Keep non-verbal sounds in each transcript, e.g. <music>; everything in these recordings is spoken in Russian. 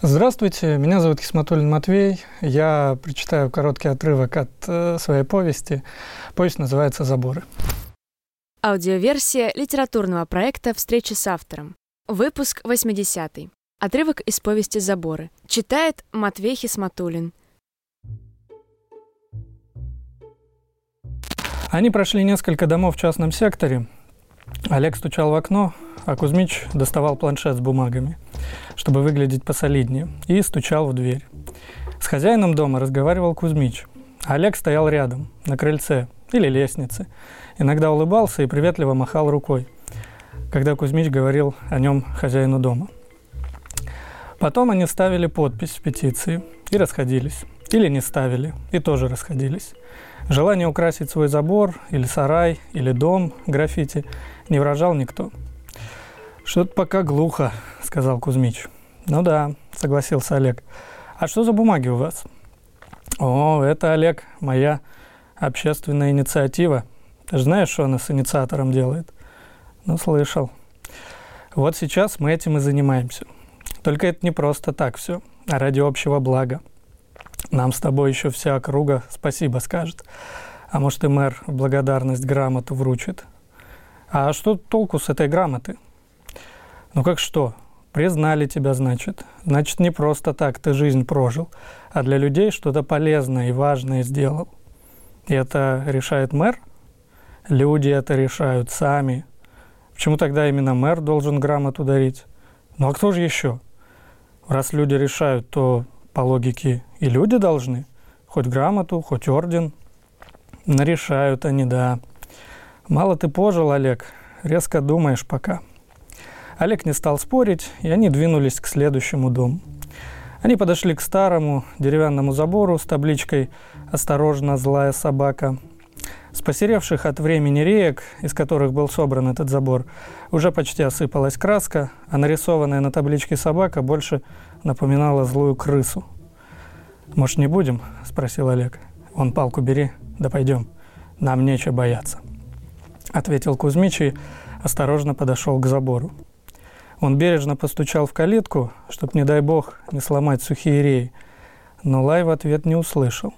Здравствуйте, меня зовут Хисматуллин Матвей. Я прочитаю короткий отрывок от э, своей повести. Повесть называется «Заборы». Аудиоверсия литературного проекта «Встречи с автором». Выпуск 80 Отрывок из повести «Заборы». Читает Матвей Хисматуллин. Они прошли несколько домов в частном секторе. Олег стучал в окно, а Кузьмич доставал планшет с бумагами, чтобы выглядеть посолиднее, и стучал в дверь. С хозяином дома разговаривал Кузьмич. Олег стоял рядом, на крыльце или лестнице. Иногда улыбался и приветливо махал рукой, когда Кузьмич говорил о нем хозяину дома. Потом они ставили подпись в петиции и расходились. Или не ставили, и тоже расходились. Желание украсить свой забор, или сарай, или дом граффити не выражал никто – «Что-то пока глухо», — сказал Кузьмич. «Ну да», — согласился Олег. «А что за бумаги у вас?» «О, это, Олег, моя общественная инициатива. Ты же знаешь, что она с инициатором делает?» «Ну, слышал. Вот сейчас мы этим и занимаемся. Только это не просто так все, а ради общего блага. Нам с тобой еще вся округа спасибо скажет. А может, и мэр благодарность грамоту вручит. А что толку с этой грамоты?» Ну как что? Признали тебя, значит. Значит, не просто так ты жизнь прожил, а для людей что-то полезное и важное сделал. И это решает мэр? Люди это решают сами. Почему тогда именно мэр должен грамоту дарить? Ну а кто же еще? Раз люди решают, то по логике и люди должны. Хоть грамоту, хоть орден. Нарешают они, да. Мало ты пожил, Олег. Резко думаешь пока. Олег не стал спорить, и они двинулись к следующему дому. Они подошли к старому деревянному забору с табличкой «Осторожно, злая собака». С посеревших от времени реек, из которых был собран этот забор, уже почти осыпалась краска, а нарисованная на табличке собака больше напоминала злую крысу. «Может, не будем?» – спросил Олег. «Вон палку бери, да пойдем. Нам нечего бояться», – ответил Кузьмич и осторожно подошел к забору. Он бережно постучал в калитку, чтоб, не дай бог, не сломать сухие реи, но Лай в ответ не услышал.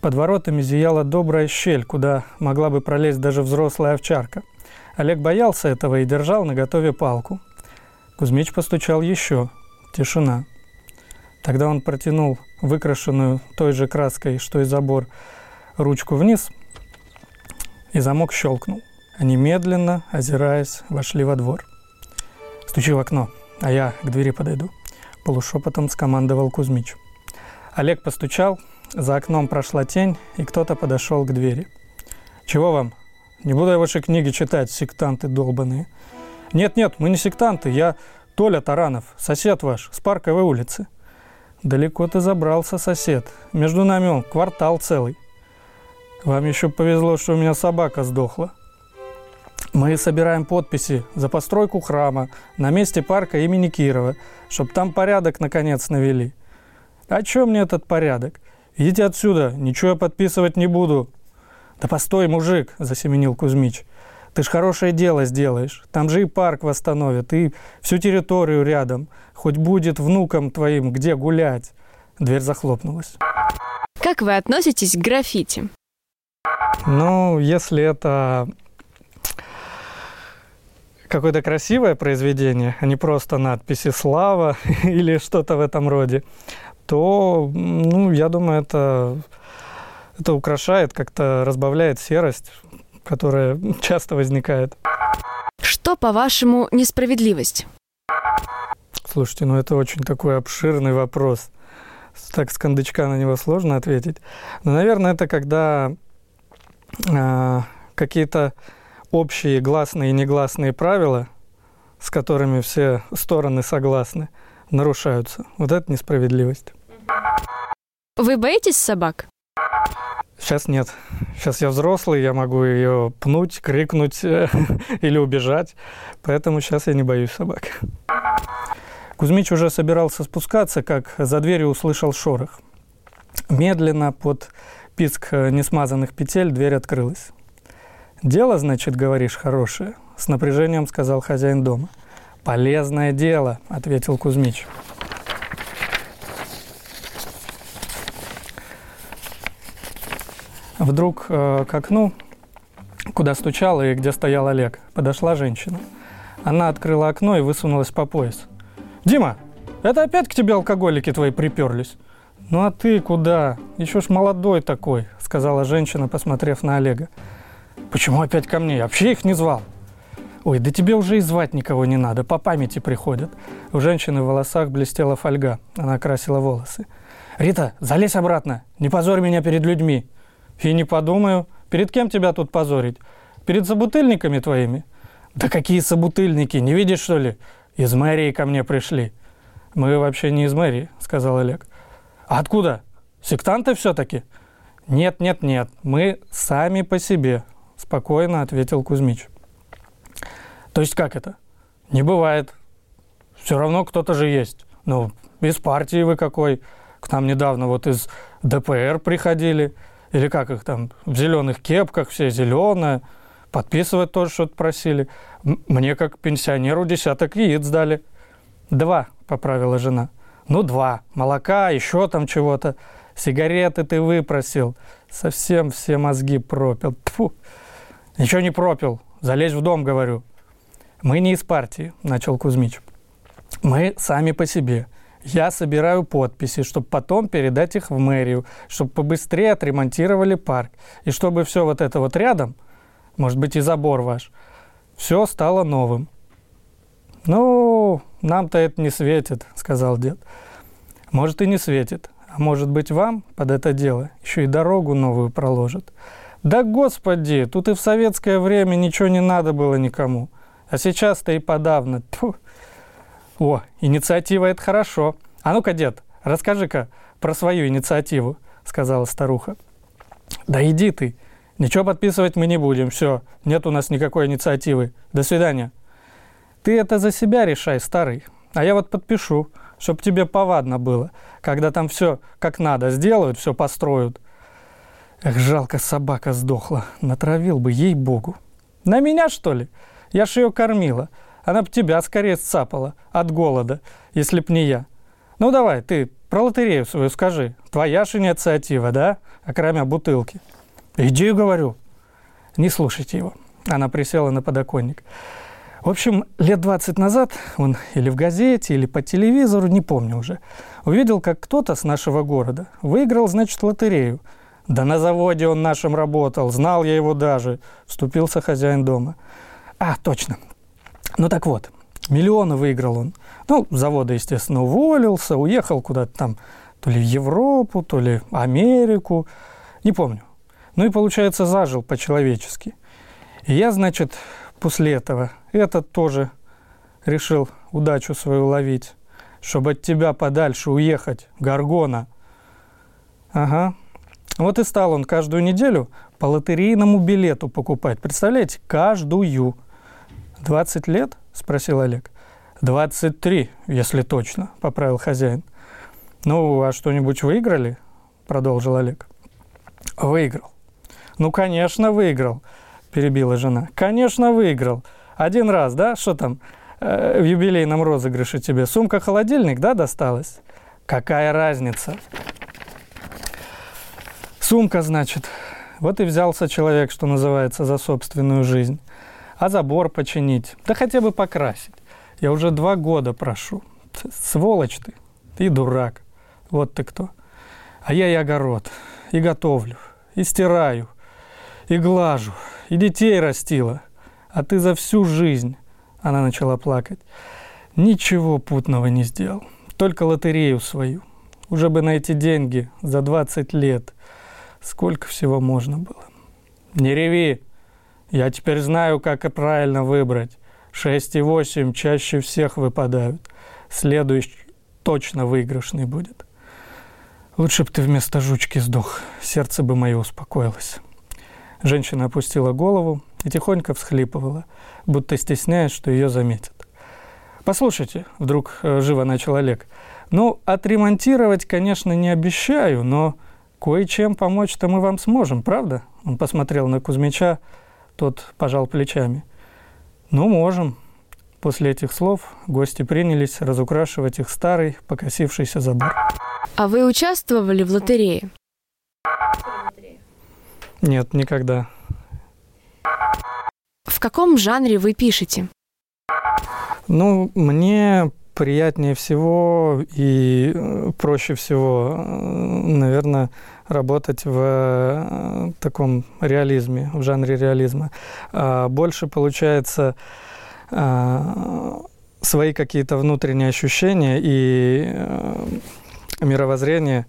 Под воротами зияла добрая щель, куда могла бы пролезть даже взрослая овчарка. Олег боялся этого и держал на готове палку. Кузьмич постучал еще. Тишина. Тогда он протянул выкрашенную той же краской, что и забор, ручку вниз, и замок щелкнул. Они медленно, озираясь, вошли во двор. Стучи в окно, а я к двери подойду. Полушепотом скомандовал Кузьмич. Олег постучал, за окном прошла тень, и кто-то подошел к двери. «Чего вам? Не буду я ваши книги читать, сектанты долбанные». «Нет-нет, мы не сектанты, я Толя Таранов, сосед ваш, с Парковой улицы». «Далеко ты забрался, сосед. Между нами он квартал целый». «Вам еще повезло, что у меня собака сдохла», мы собираем подписи за постройку храма на месте парка имени Кирова, чтобы там порядок наконец навели. А чё мне этот порядок? Идите отсюда, ничего я подписывать не буду. Да постой, мужик, засеменил Кузьмич. Ты ж хорошее дело сделаешь. Там же и парк восстановят, и всю территорию рядом. Хоть будет внукам твоим где гулять. Дверь захлопнулась. Как вы относитесь к граффити? Ну, если это какое-то красивое произведение, а не просто надписи «Слава» <laughs> или что-то в этом роде, то, ну, я думаю, это, это украшает, как-то разбавляет серость, которая <laughs> часто возникает. Что, по-вашему, несправедливость? Слушайте, ну это очень такой обширный вопрос. Так с кондачка на него сложно ответить. Но, наверное, это когда э, какие-то общие гласные и негласные правила, с которыми все стороны согласны, нарушаются. Вот это несправедливость. Вы боитесь собак? Сейчас нет. Сейчас я взрослый, я могу ее пнуть, крикнуть <laughs> или убежать. Поэтому сейчас я не боюсь собак. Кузьмич уже собирался спускаться, как за дверью услышал шорох. Медленно под писк несмазанных петель дверь открылась. «Дело, значит, говоришь, хорошее?» – с напряжением сказал хозяин дома. «Полезное дело», – ответил Кузьмич. Вдруг э, к окну, куда стучал и где стоял Олег, подошла женщина. Она открыла окно и высунулась по пояс. «Дима, это опять к тебе алкоголики твои приперлись?» «Ну а ты куда? Еще ж молодой такой», — сказала женщина, посмотрев на Олега. «Почему опять ко мне? Я вообще их не звал». «Ой, да тебе уже и звать никого не надо, по памяти приходят». У женщины в волосах блестела фольга, она красила волосы. «Рита, залезь обратно, не позорь меня перед людьми». «И не подумаю. Перед кем тебя тут позорить? Перед собутыльниками твоими?» «Да какие собутыльники, не видишь, что ли? Из мэрии ко мне пришли». «Мы вообще не из мэрии», — сказал Олег. «А откуда? Сектанты все-таки?» «Нет, нет, нет, мы сами по себе», — спокойно ответил Кузьмич. То есть как это? Не бывает. Все равно кто-то же есть. Ну, из партии вы какой? К нам недавно вот из ДПР приходили. Или как их там, в зеленых кепках, все зеленое. Подписывать тоже что-то просили. Мне, как пенсионеру, десяток яиц дали. Два, поправила жена. Ну, два. Молока, еще там чего-то. Сигареты ты выпросил. Совсем все мозги пропил. Тьфу. Ничего не пропил. Залезь в дом, говорю. Мы не из партии, начал Кузьмич. Мы сами по себе. Я собираю подписи, чтобы потом передать их в мэрию, чтобы побыстрее отремонтировали парк. И чтобы все вот это вот рядом, может быть и забор ваш, все стало новым. «Ну, нам-то это не светит», — сказал дед. «Может, и не светит. А может быть, вам под это дело еще и дорогу новую проложат». «Да, господи, тут и в советское время ничего не надо было никому. А сейчас-то и подавно. Тьфу. О, инициатива – это хорошо. А ну-ка, дед, расскажи-ка про свою инициативу, сказала старуха. Да иди ты. Ничего подписывать мы не будем. Все, нет у нас никакой инициативы. До свидания. Ты это за себя решай, старый. А я вот подпишу, чтобы тебе повадно было. Когда там все как надо сделают, все построят. Эх, жалко, собака сдохла. Натравил бы, ей-богу. На меня, что ли? Я ж ее кормила. Она б тебя скорее сцапала от голода, если б не я. Ну давай, ты про лотерею свою скажи. Твоя ж инициатива, да? Кроме бутылки. Иди, говорю. Не слушайте его. Она присела на подоконник. В общем, лет 20 назад он или в газете, или по телевизору, не помню уже, увидел, как кто-то с нашего города выиграл, значит, лотерею. Да на заводе он нашим работал, знал я его даже, вступился хозяин дома. А, точно. Ну так вот, миллионы выиграл он. Ну, завода, естественно, уволился, уехал куда-то там, то ли в Европу, то ли в Америку, не помню. Ну и, получается, зажил по-человечески. И я, значит, после этого этот тоже решил удачу свою ловить, чтобы от тебя подальше уехать, Гаргона. Ага. Вот и стал он каждую неделю по лотерейному билету покупать. Представляете, каждую. 20 лет?» – спросил Олег. «23, если точно», – поправил хозяин. «Ну, а что-нибудь выиграли?» – продолжил Олег. «Выиграл». «Ну, конечно, выиграл», – перебила жена. «Конечно, выиграл. Один раз, да? Что там э, в юбилейном розыгрыше тебе? Сумка-холодильник, да, досталась?» «Какая разница?» «Сумка, значит». Вот и взялся человек, что называется, за собственную жизнь а забор починить, да хотя бы покрасить. Я уже два года прошу. Сволочь ты, ты дурак. Вот ты кто. А я и огород, и готовлю, и стираю, и глажу, и детей растила. А ты за всю жизнь, она начала плакать, ничего путного не сделал. Только лотерею свою. Уже бы на эти деньги за 20 лет. Сколько всего можно было. Не реви, я теперь знаю, как и правильно выбрать. 6 и 8 чаще всех выпадают. Следующий точно выигрышный будет. Лучше бы ты вместо жучки сдох, сердце бы мое успокоилось. Женщина опустила голову и тихонько всхлипывала, будто стесняясь, что ее заметят. «Послушайте», — вдруг э, живо начал Олег, «ну, отремонтировать, конечно, не обещаю, но кое-чем помочь-то мы вам сможем, правда?» Он посмотрел на Кузьмича, тот пожал плечами. «Ну, можем». После этих слов гости принялись разукрашивать их старый, покосившийся забор. А вы участвовали в лотерее? Нет, никогда. В каком жанре вы пишете? Ну, мне приятнее всего и э, проще всего, э, наверное, работать в э, таком реализме, в жанре реализма. А больше получается свои какие-то внутренние ощущения и мировоззрение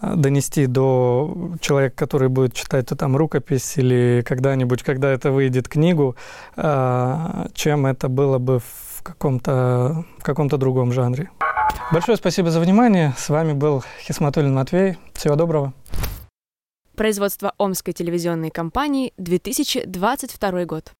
донести до человека, который будет читать то там рукопись или когда-нибудь, когда это выйдет книгу, чем это было бы в в каком-то в каком-то другом жанре. Большое спасибо за внимание. С вами был Хисматуллин Матвей. Всего доброго. Производство Омской телевизионной компании, 2022 год.